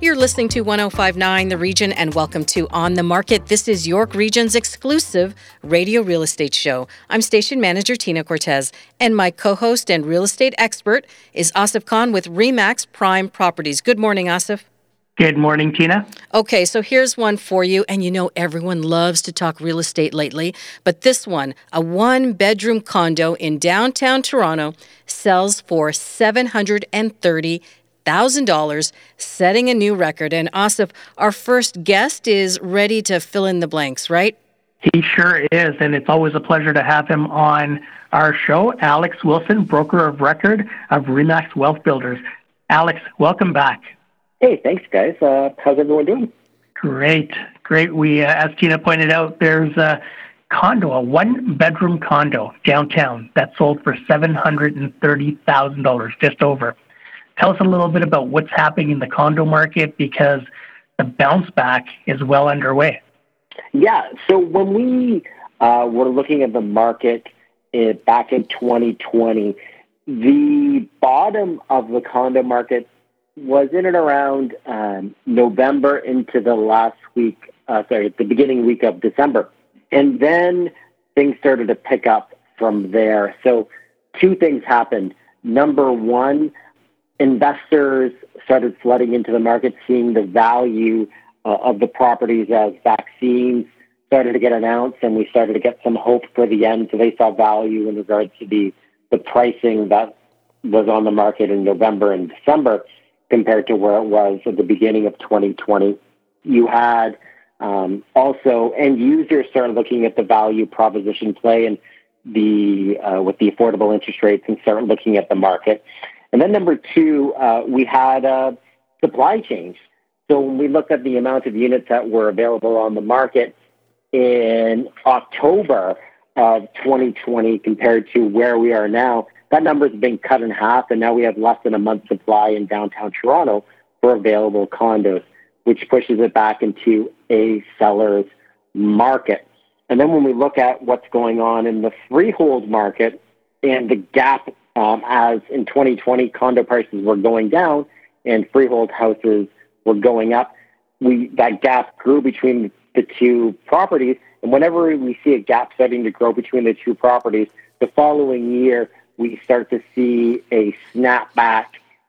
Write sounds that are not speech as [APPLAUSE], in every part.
You're listening to 1059 The Region and welcome to On the Market. This is York Region's exclusive radio real estate show. I'm station manager Tina Cortez and my co-host and real estate expert is Asif Khan with Remax Prime Properties. Good morning, Asif. Good morning, Tina. Okay, so here's one for you. And you know, everyone loves to talk real estate lately. But this one, a one bedroom condo in downtown Toronto, sells for 730 $1,000, setting a new record. And Asif, our first guest is ready to fill in the blanks, right? He sure is, and it's always a pleasure to have him on our show. Alex Wilson, broker of record of Remax Wealth Builders. Alex, welcome back. Hey, thanks, guys. Uh, how's everyone doing? Great, great. We, uh, as Tina pointed out, there's a condo, a one-bedroom condo downtown that sold for seven hundred and thirty thousand dollars, just over. Tell us a little bit about what's happening in the condo market because the bounce back is well underway. Yeah. So when we uh, were looking at the market uh, back in 2020, the bottom of the condo market was in and around um, November into the last week, uh, sorry, the beginning week of December. And then things started to pick up from there. So two things happened. Number one, investors started flooding into the market, seeing the value uh, of the properties as vaccines started to get announced, and we started to get some hope for the end. So they saw value in regards to the the pricing that was on the market in November and December compared to where it was at the beginning of 2020. You had um, also end users started looking at the value proposition play and the uh, with the affordable interest rates and started looking at the market. And then number two, uh, we had a supply chains. So when we look at the amount of units that were available on the market in October of 2020 compared to where we are now, that number has been cut in half, and now we have less than a month supply in downtown Toronto for available condos, which pushes it back into a seller's market. And then when we look at what's going on in the freehold market and the gap um, as in 2020 condo prices were going down and freehold houses were going up. We that gap grew between the two properties, and whenever we see a gap starting to grow between the two properties, the following year we start to see a snapback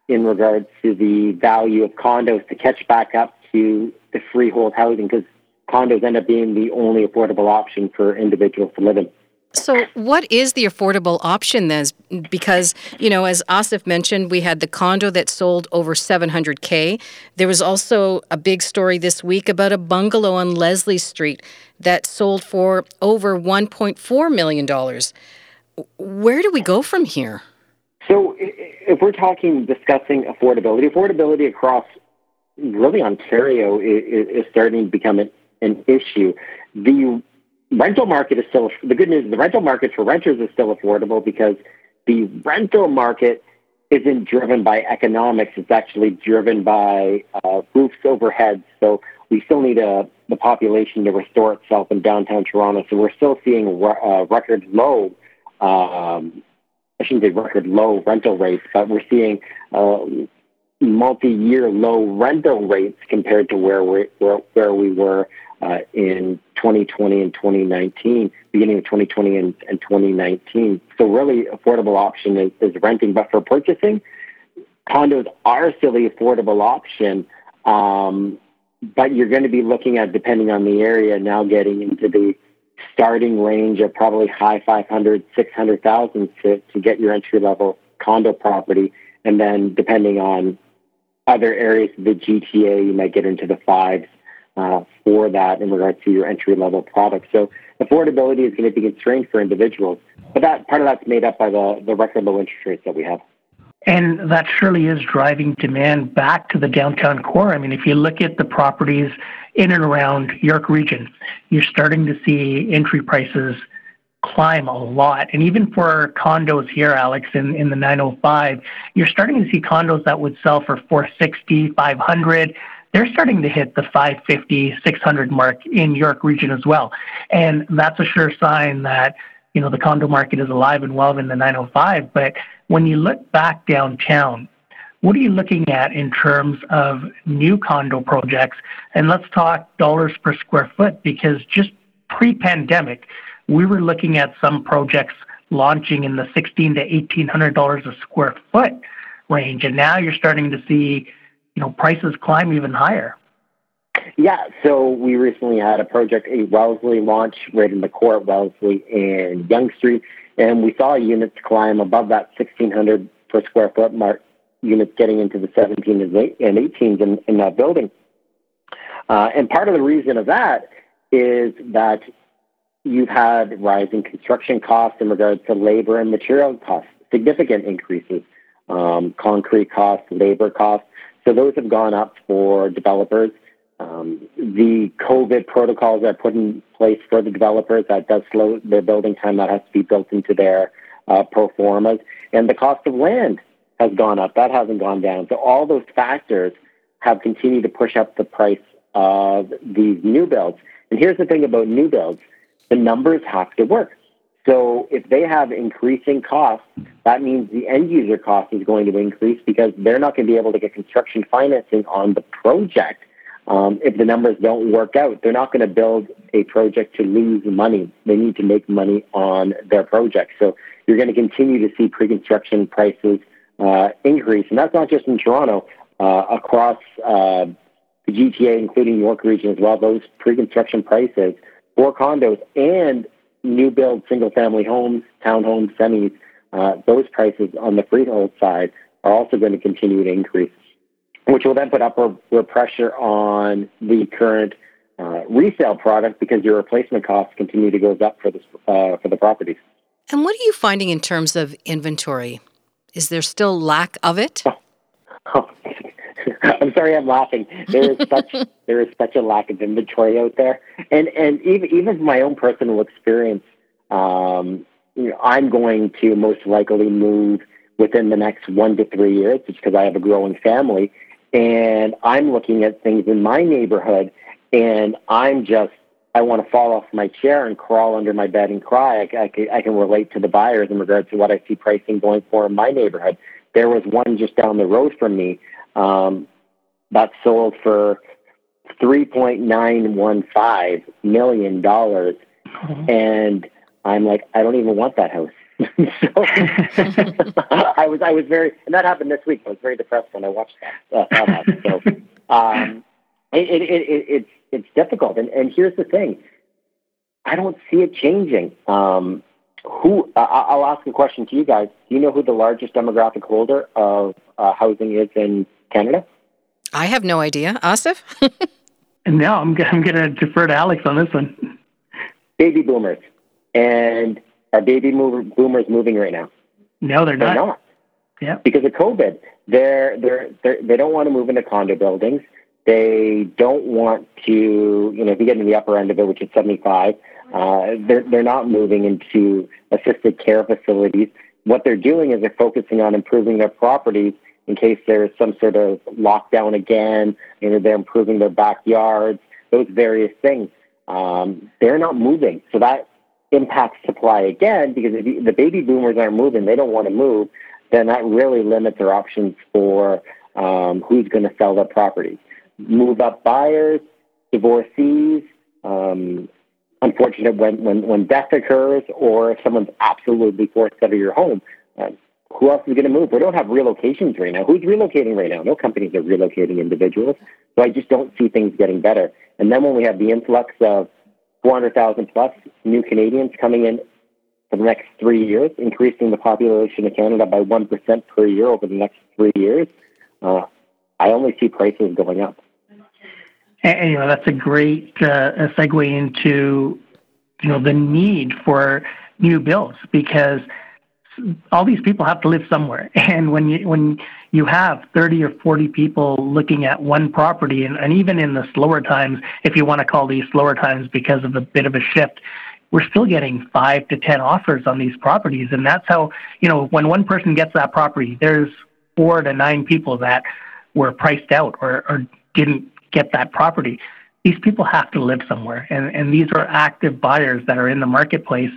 in regards to the value of condos to catch back up to the freehold housing because condos end up being the only affordable option for individuals to live in. So, what is the affordable option then? Because, you know, as Asif mentioned, we had the condo that sold over 700K. There was also a big story this week about a bungalow on Leslie Street that sold for over $1.4 million. Where do we go from here? So, if we're talking discussing affordability, affordability across really Ontario is, starting to become an, an issue. The rental market is still the good news. The rental market for renters is still affordable because the rental market isn't driven by economics. It's actually driven by uh, roofs overhead. So we still need uh, the population to restore itself in downtown Toronto. So we're still seeing re- uh, record low. Um, I shouldn't say record low rental rates, but we're seeing uh, multi-year low rental rates compared to where we where, where we were uh, in 2020 and 2019, beginning of 2020 and, and 2019. So really, affordable option is, is, renting, but for purchasing, condos are still the affordable option. Um, but you're going to be looking at, depending on the area, now getting into the starting range of probably high 500, 600,000 to, to get your entry level condo property. And then depending on other areas of the GTA, you might get into the fives uh, for that in regards to your entry level product. So affordability is going to be constrained for individuals, but that part of that's made up by the, the record low interest rates that we have. And that surely is driving demand back to the downtown core. I mean, if you look at the properties in and around York Region, you're starting to see entry prices climb a lot. And even for condos here, Alex, in, in the 905, you're starting to see condos that would sell for 460, 500. They're starting to hit the 550, 600 mark in York region as well. And that's a sure sign that, you know, the condo market is alive and well in the 905. But when you look back downtown, what are you looking at in terms of new condo projects? And let's talk dollars per square foot because just pre pandemic, we were looking at some projects launching in the sixteen to eighteen hundred dollars a square foot range, and now you're starting to see, you know, prices climb even higher. Yeah, so we recently had a project, a Wellesley launch right in the core of Wellesley and Yonge Street, and we saw units climb above that 1600 per square foot mark, units getting into the 17 and 18s in, in that building. Uh, and part of the reason of that is that you've had rising construction costs in regards to labor and material costs, significant increases, um, concrete costs, labor costs. So those have gone up for developers. Um, the COVID protocols that are put in place for the developers. That does slow their building time. That has to be built into their uh, pro formas. And the cost of land has gone up. That hasn't gone down. So all those factors have continued to push up the price of these new builds. And here's the thing about new builds the numbers have to work. So if they have increasing costs, that means the end user cost is going to increase because they're not going to be able to get construction financing on the project. Um, if the numbers don't work out, they're not going to build a project to lose money. They need to make money on their project. So you're going to continue to see pre-construction prices uh, increase, and that's not just in Toronto. Uh, across uh, the GTA, including York region as well, those pre-construction prices for condos and new build single family homes, townhomes, semis, uh, those prices on the freehold side are also going to continue to increase, which will then put upward pressure on the current uh, resale product because your replacement costs continue to go up for the, uh, for the properties. And what are you finding in terms of inventory? Is there still lack of it? [LAUGHS] Oh. Oh. [LAUGHS] I'm sorry, I'm laughing. There is such [LAUGHS] there is such a lack of inventory out there, and and even even my own personal experience, um, you know, I'm going to most likely move within the next one to three years, just because I have a growing family, and I'm looking at things in my neighborhood, and I'm just I want to fall off my chair and crawl under my bed and cry. I, I, can, I can relate to the buyers in regards to what I see pricing going for in my neighborhood. There was one just down the road from me um, that sold for $3.915 million. Mm-hmm. And I'm like, I don't even want that house. [LAUGHS] so [LAUGHS] I was, I was very, and that happened this week. I was very depressed when I watched that. Uh, that so um, it, it, it, it's, it's difficult. And, and here's the thing. I don't see it changing. Um, who uh, I'll ask a question to you guys. Do you know who the largest demographic holder of uh, housing is in Canada? I have no idea. Asif? [LAUGHS] no, I'm, I'm going to defer to Alex on this one. Baby boomers. And are baby boomers moving right now? No, they're, they're not. not. Yeah. Because of COVID. They're, they're, they're, they don't want to move into condo buildings. They don't want to, you know, if you get in the upper end of it, which is 75, uh, they're, they're not moving into assisted care facilities. What they're doing is they're focusing on improving their properties in case there's some sort of lockdown again, you know, they're improving their backyards, those various things. Um, they're not moving. So that impacts supply again because if the baby boomers aren't moving, they don't want to move, then that really limits their options for um, who's going to sell their property. Move up buyers, divorcees, um, unfortunate when, when, when death occurs or if someone's absolutely forced out of your home. Uh, who else is going to move? We don't have relocations right now. Who's relocating right now? No companies are relocating individuals. So I just don't see things getting better. And then when we have the influx of 400,000 plus new Canadians coming in for the next three years, increasing the population of Canada by 1% per year over the next three years, uh, I only see prices going up. Know, that's a great uh, segue into, you know, the need for new builds because – all these people have to live somewhere. [LAUGHS] And when you when you have 30 or 40 people looking at one property, and, and even in the slower times, if you want to call these slower times because of a bit of a shift we're still getting five to 10 offers on these properties. And that's how, you know, when one person gets that property, there's four to nine people that were priced out or, or didn't get that property. These people have to live somewhere. And, and these are active buyers that are in the marketplace.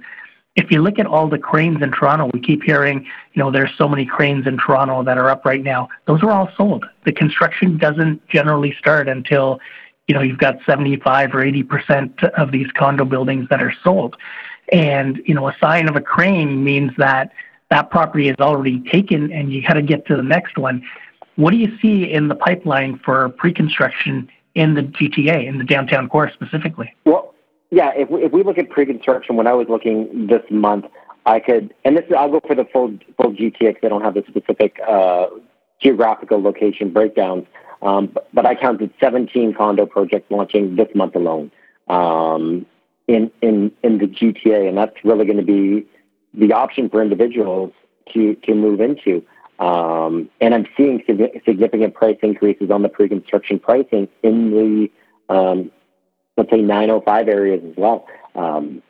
If you look at all the cranes in Toronto, we keep hearing, you know, there's so many cranes in Toronto that are up right now. Those are all sold. The construction doesn't generally start until you know, you've got 75 or 80% of these condo buildings that are sold. And, you know, a sign of a crane means that that property is already taken and you got to get to the next one. What do you see in the pipeline for pre-construction in the GTA, in the downtown core specifically? Well, yeah, if we, if we look at pre-construction, when I was looking this month, I could, and this is, I'll go for the full full GTA because I don't have the specific uh, geographical location breakdowns. Um, but, but, I counted 17 condo projects launching this month alone um, in, in, in the GTA, and that's really going to be the option for individuals to, to move into. Um, and I'm seeing significant price increases on the pre-construction pricing in the, um, let's say, 905 areas as well. Um,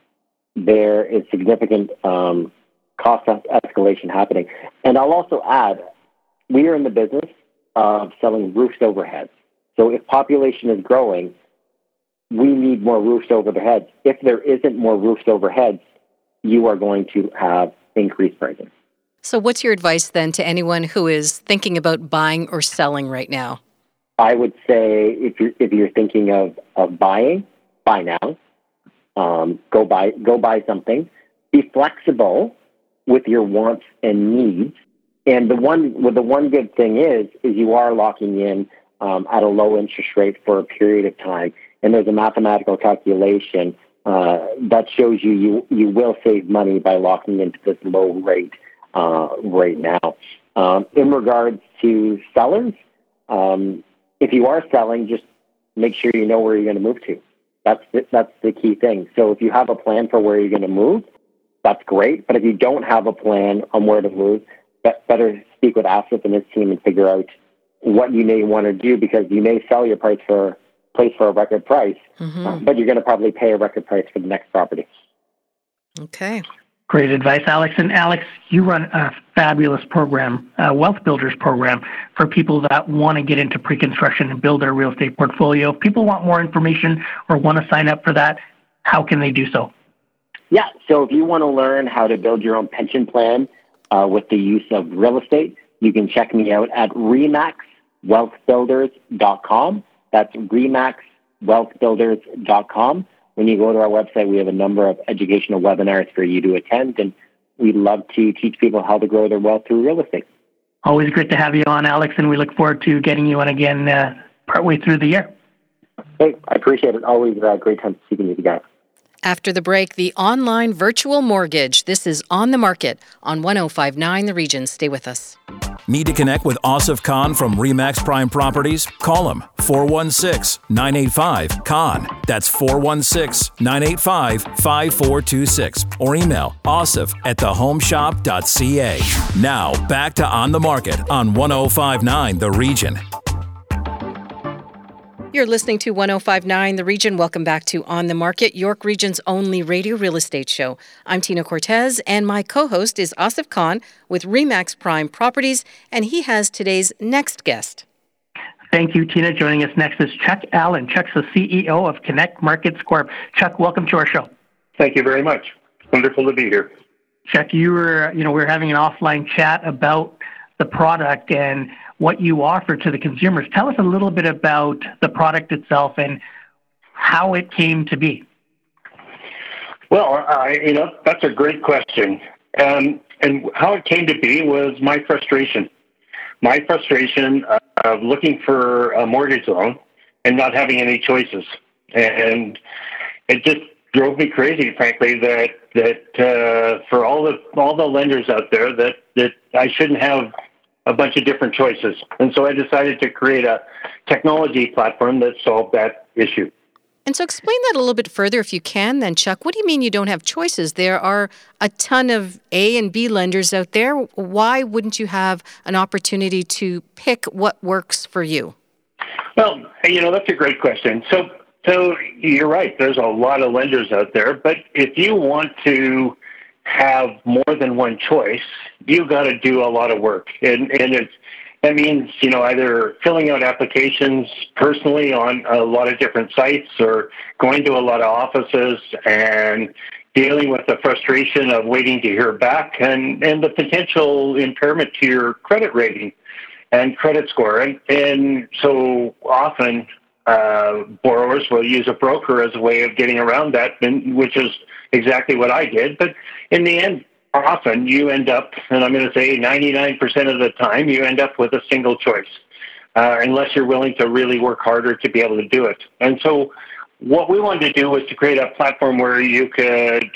there is significant um, cost escalation happening. And I'll also add, we are in the business of selling roofs overhead. So if population is growing, we need more roofs over heads. If there isn't more roofs overhead, you are going to have increased pricing. So, what's your advice then to anyone who is thinking about buying or selling right now? I would say if you're if you're thinking of, of buying, buy now. Um, go buy go buy something. Be flexible with your wants and needs and the one, well, the one good thing is, is you are locking in um, at a low interest rate for a period of time, and there's a mathematical calculation uh, that shows you, you you will save money by locking into this low rate uh, right now. Um, in regards to sellers, um, if you are selling, just make sure you know where you're going to move to. That's the, that's the key thing. So if you have a plan for where you're going to move, that's great. But if you don't have a plan on where to move, better speak with Asif and his team and figure out what you may want to do because you may sell your price for place for a record price, mm-hmm. but you're going to probably pay a record price for the next property. Okay. Great advice, Alex. And Alex, you run a fabulous program, a Wealth Builders program, for people that want to get into pre-construction and build their real estate portfolio. If people want more information or want to sign up for that, how can they do so? Yeah, so if you want to learn how to build your own pension plan uh, with the use of real estate, you can check me out at remaxwealthbuilders.com. That's remaxwealthbuilders.com. When you go to our website, we have a number of educational webinars for you to attend, and we'd love to teach people how to grow their wealth through real estate. Always great to have you on, Alex, and we look forward to getting you on again uh, partway through the year. Hey, I appreciate it. Always a great time speaking to you guys. After the break, the online virtual mortgage. This is on the market on 1059 The Region. Stay with us. Need to connect with Asif Khan from Remax Prime Properties? Call him 416 985 Khan. That's 416 985 5426. Or email asif at thehomeshop.ca. Now, back to On the Market on 1059 The Region. You're listening to 1059 The Region. Welcome back to On the Market, York Region's only radio real estate show. I'm Tina Cortez, and my co host is Asif Khan with Remax Prime Properties, and he has today's next guest. Thank you, Tina. Joining us next is Chuck Allen. Chuck's the CEO of Knnct Markets Corp. Chuck, welcome to our show. Thank you very much. Wonderful to be here. Chuck, you were, you know, we were having an offline chat about the product and what you offer to the consumers. Tell us a little bit about the product itself and how it came to be. Well, I, you know, that's a great question. Um, and how it came to be was my frustration. My frustration of looking for a mortgage loan and not having any choices. And it just drove me crazy, frankly, that that uh, for all the all the lenders out there that that I shouldn't have a bunch of different choices. And so I decided to create a technology platform that solved that issue. And so explain that a little bit further if you can, then, Chuck. What do you mean you don't have choices? There are a ton of A and B lenders out there. Why wouldn't you have an opportunity to pick what works for you? Well, you know, that's a great question. So So you're right. There's a lot of lenders out there, but if you want to have more than one choice, you got to do a lot of work, and and it's that means you know either filling out applications personally on a lot of different sites, or going to a lot of offices and dealing with the frustration of waiting to hear back, and and the potential impairment to your credit rating and credit score, and and so often uh, borrowers will use a broker as a way of getting around that, which is exactly what I did. But in the end, often you end up, and I'm going to say 99% of the time, you end up with a single choice, uh, unless you're willing to really work harder to be able to do it. And so, what we wanted to do was to create a platform where you could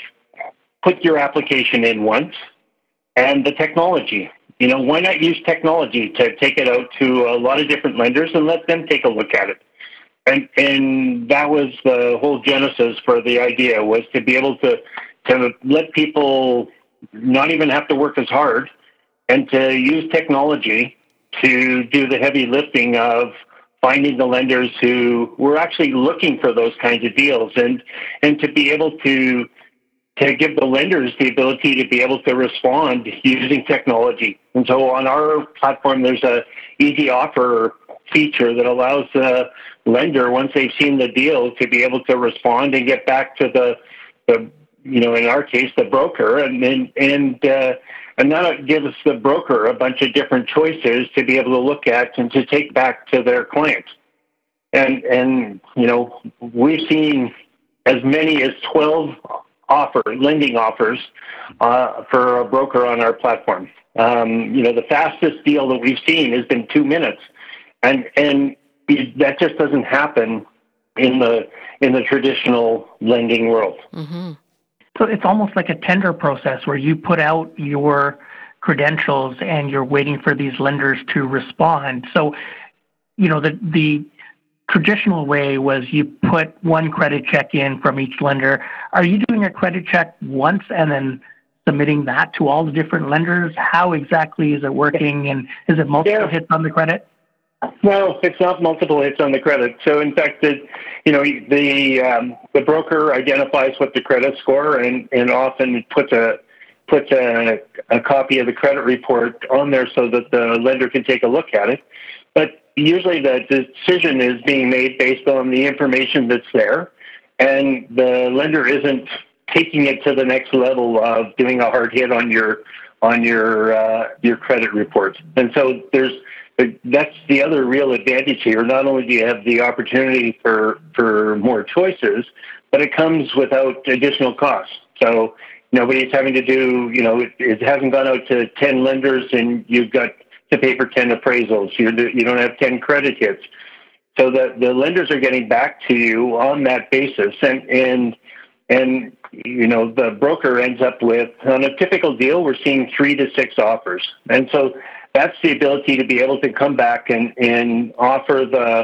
put your application in once and the technology. You know, why not use technology to take it out to a lot of different lenders and let them take a look at it? And and that was the whole genesis for the idea was to be able to to let people not even have to work as hard and to use technology to do the heavy lifting of finding the lenders who were actually looking for those kinds of deals and and to be able to to give the lenders the ability to be able to respond using technology. And so on our platform, there's a easy offer feature that allows the lender, once they've seen the deal, to be able to respond and get back to the, the you know, in our case, the broker, and and and, uh, and that gives the broker a bunch of different choices to be able to look at and to take back to their clients. And and you know, we've seen as many as twelve offer lending offers uh, for a broker on our platform. Um, you know, the fastest deal that we've seen has been two minutes and and that just doesn't happen in the in the traditional lending world. Mm-hmm. So it's almost like a tender process where you put out your credentials and you're waiting for these lenders to respond. So, you know, the the traditional way was you put one credit check in from each lender. Are you doing a credit check once and then submitting that to all the different lenders? How exactly is it working and is it multiple yeah. hits on the credit? Well, it's not multiple hits on the credit. So, in fact, the, you know, the um, the broker identifies what the credit score and, and often puts a puts a, a copy of the credit report on there so that the lender can take a look at it. But usually, the decision is being made based on the information that's there, and the lender isn't taking it to the next level of doing a hard hit on your on your uh, your credit report. And so there's that's the other real advantage here. Not only do you have the opportunity for for more choices, but it comes without additional costs. So nobody's having to do, you know, it, it hasn't gone out to ten lenders and you've got to pay for ten appraisals. You you don't have ten credit hits. So the the lenders are getting back to you on that basis, and and and you know the broker ends up with on a typical deal we're seeing three to six offers, and so that's the ability to be able to come back and, and offer the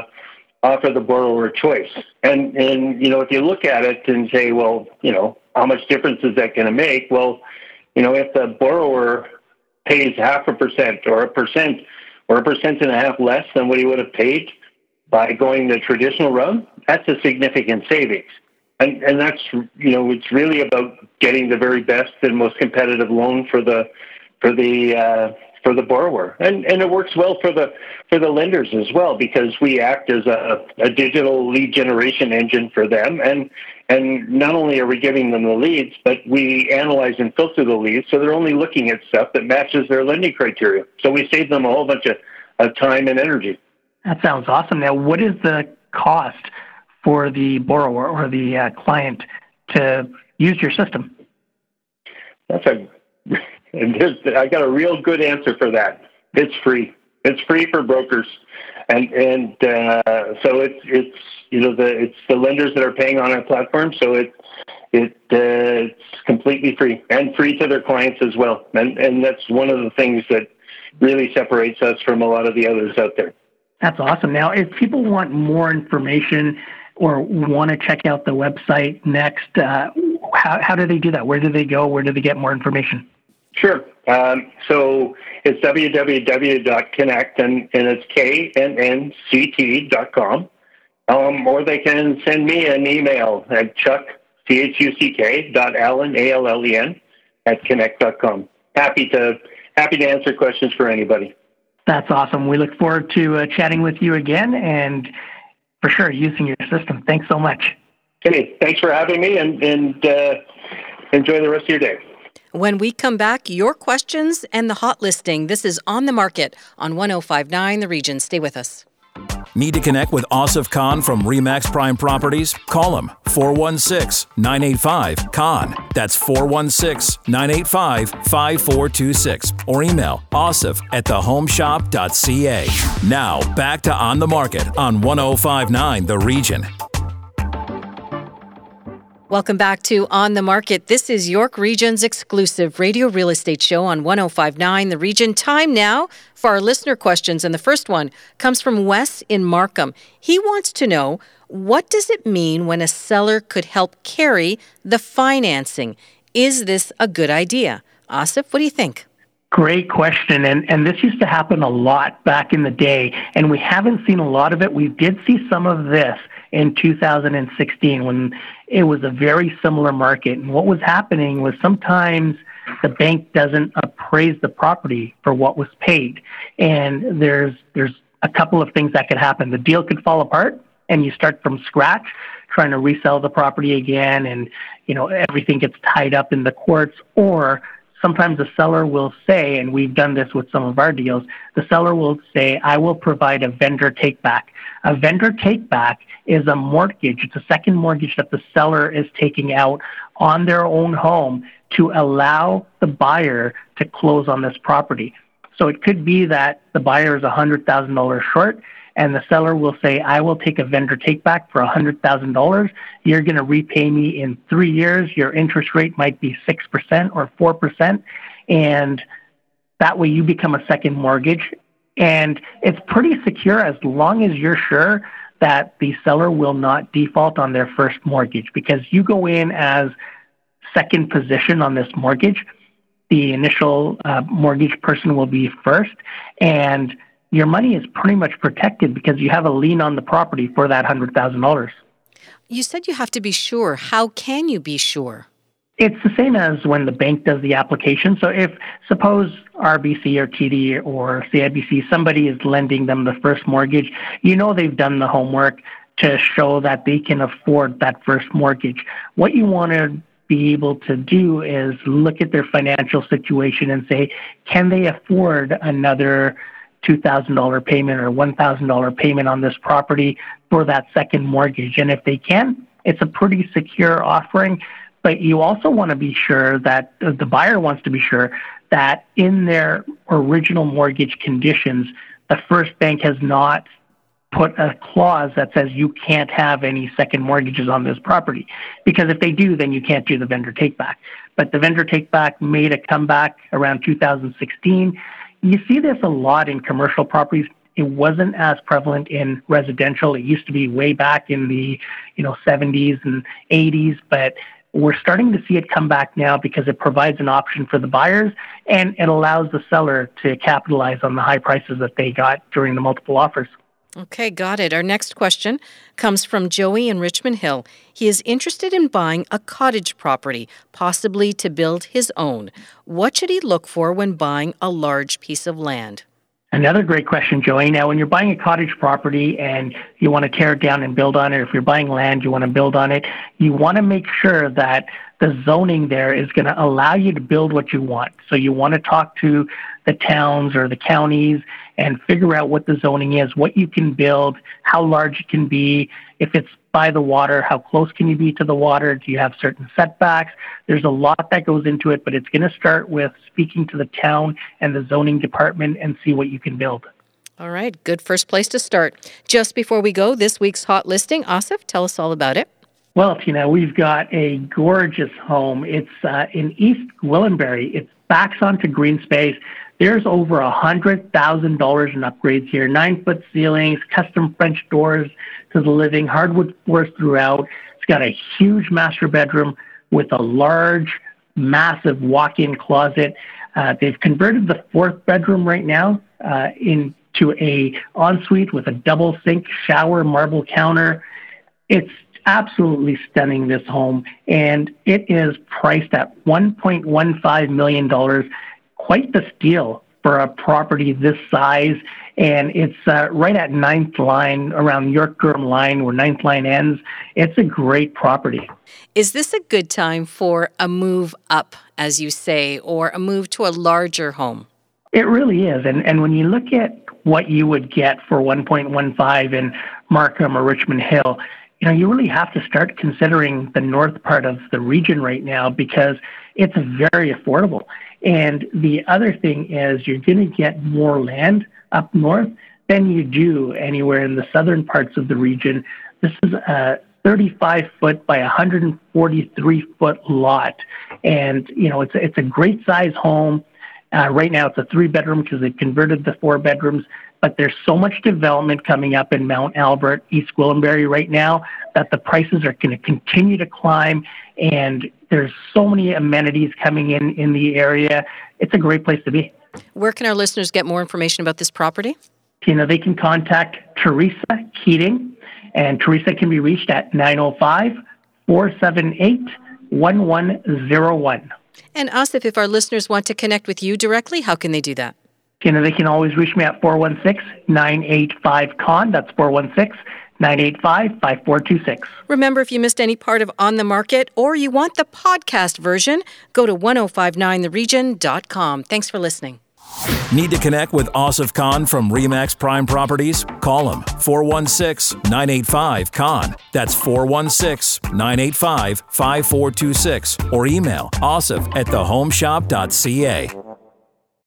offer the borrower choice. And and you know, if you look at it and say, well, you know, how much difference is that going to make? Well, you know, if the borrower pays half a percent or a percent or a percent and a half less than what he would have paid by going the traditional route, that's a significant savings. And and that's you know, it's really about getting the very best and most competitive loan for the for the uh, for the borrower, and and it works well for the for the lenders as well because we act as a, a digital lead generation engine for them, and and not only are we giving them the leads, but we analyze and filter the leads so they're only looking at stuff that matches their lending criteria. So we save them a whole bunch of, of time and energy. That sounds awesome. Now, what is the cost for the borrower or the uh, client to use your system? That's a and I got a real good answer for that. It's free. It's free for brokers, and and uh, so it's it's you know the it's the lenders that are paying on our platform. So it it uh, it's completely free and free to their clients as well. And and that's one of the things that really separates us from a lot of the others out there. That's awesome. Now, if people want more information or want to check out the website next, uh, how, how do they do that? Where do they go? Where do they get more information? Sure. Um, so it's www.knnct and, and it's knnct.com. Um, or they can send me an email at chuck, C-H-U-C-K, dot Allen, A-L-L-E-N, at knnct.com. Happy to, happy to answer questions for anybody. That's awesome. We look forward to uh, chatting with you again and for sure using your system. Thanks so much. Okay, thanks for having me and, and uh, enjoy the rest of your day. When we come back, your questions and the hot listing. This is On the Market on 1059 The Region. Stay with us. Need to connect with Asif Khan from Remax Prime Properties? Call him 416 985 Khan. That's 416 985 5426. Or email asif at thehomeshop.ca. Now, back to On the Market on 1059 The Region. Welcome back to On the Market. This is York Region's exclusive radio real estate show on 1059 The Region. Time now for our listener questions. And the first one comes from Wes in Markham. He wants to know what does it mean when a seller could help carry the financing? Is this a good idea? Asif, what do you think? Great question. And, and this used to happen a lot back in the day, and we haven't seen a lot of it. We did see some of this in 2016 when it was a very similar market. And what was happening was sometimes the bank doesn't appraise the property for what was paid. And there's there's a couple of things that could happen. The deal could fall apart and you start from scratch trying to resell the property again and you know everything gets tied up in the courts or sometimes the seller will say, and we've done this with some of our deals, the seller will say, I will provide a vendor take back. A vendor take back is a mortgage, it's a second mortgage that the seller is taking out on their own home to allow the buyer to close on this property. So it could be that the buyer is $100,000 short and the seller will say, I will take a vendor take back for $100,000. You're going to repay me in three years. Your interest rate might be 6% or 4%. And that way you become a second mortgage. And it's pretty secure as long as you're sure that the seller will not default on their first mortgage because you go in as second position on this mortgage. The initial uh, mortgage person will be first. And your money is pretty much protected because you have a lien on the property for that $100,000. You said you have to be sure. How can you be sure? It's the same as when the bank does the application. So if suppose RBC or TD or CIBC, somebody is lending them the first mortgage, you know they've done the homework to show that they can afford that first mortgage. What you want to be able to do is look at their financial situation and say, can they afford another $2,000 payment or $1,000 payment on this property for that second mortgage. And if they can, it's a pretty secure offering. But you also want to be sure that uh, the buyer wants to be sure that in their original mortgage conditions, the first bank has not put a clause that says you can't have any second mortgages on this property. Because if they do, then you can't do the vendor take back. But the vendor take back made a comeback around 2016 you see this a lot in commercial properties. It wasn't as prevalent in residential. It used to be way back in the, you know, 70s and 80s, but we're starting to see it come back now because it provides an option for the buyers and it allows the seller to capitalize on the high prices that they got during the multiple offers. Okay, got it. Our next question comes from Joey in Richmond Hill. He is interested in buying a cottage property, possibly to build his own. What should he look for when buying a large piece of land? Another great question, Joey. Now, when you're buying a cottage property and you want to tear it down and build on it, if you're buying land, you want to build on it, you want to make sure that the zoning there is going to allow you to build what you want. So you want to talk to the towns or the counties and figure out what the zoning is, what you can build, how large it can be, if it's by the water, how close can you be to the water, do you have certain setbacks? There's a lot that goes into it, but it's going to start with speaking to the town and the zoning department and see what you can build. All right, good first place to start. Just before we go, this week's hot listing, Asif, tell us all about it. Well, Tina, we've got a gorgeous home. It's uh, in East Gwillimbury. It backs onto green space. There's over a hundred thousand dollars in upgrades here. Nine foot ceilings, custom French doors to the living, hardwood floors throughout. It's got a huge master bedroom with a large, massive walk-in closet. Uh, they've converted the fourth bedroom right now uh, in to a ensuite with a double sink, shower, marble counter. It's absolutely stunning, this home, and it is priced at $1.15 million. Quite the steal for a property this size, and it's uh, right at ninth line, around York Durham line, where ninth line ends. It's a great property. Is this a good time for a move up, as you say, or a move to a larger home? It really is, and and when you look at what you would get for 1.15 in Markham or Richmond Hill, you know, you really have to start considering the north part of the region right now because it's very affordable. And the other thing is you're going to get more land up north than you do anywhere in the southern parts of the region. This is a 35 foot by 143 foot lot, and you know it's a, it's a great size home. Uh, right now, it's a three bedroom because they converted the four bedrooms but there's so much development coming up in Mount Albert, East Gwillimbury right now that the prices are going to continue to climb, and there's so many amenities coming in in the area. It's a great place to be. Where can our listeners get more information about this property? You know, they can contact Teresa Keating, and Teresa can be reached at 905 478 1101. And Asif, if our listeners want to connect with you directly, how can they do that? You know, they can always reach me at 416-985-Khan. That's 416-985-5426. Remember, if you missed any part of On the Market or you want the podcast version, go to 1059theregion.com. Thanks for listening. Need to connect with Asif Khan from Remax Prime Properties? Call him 416 985 Khan. That's 416 985 5426 or email asif at thehomeshop.ca.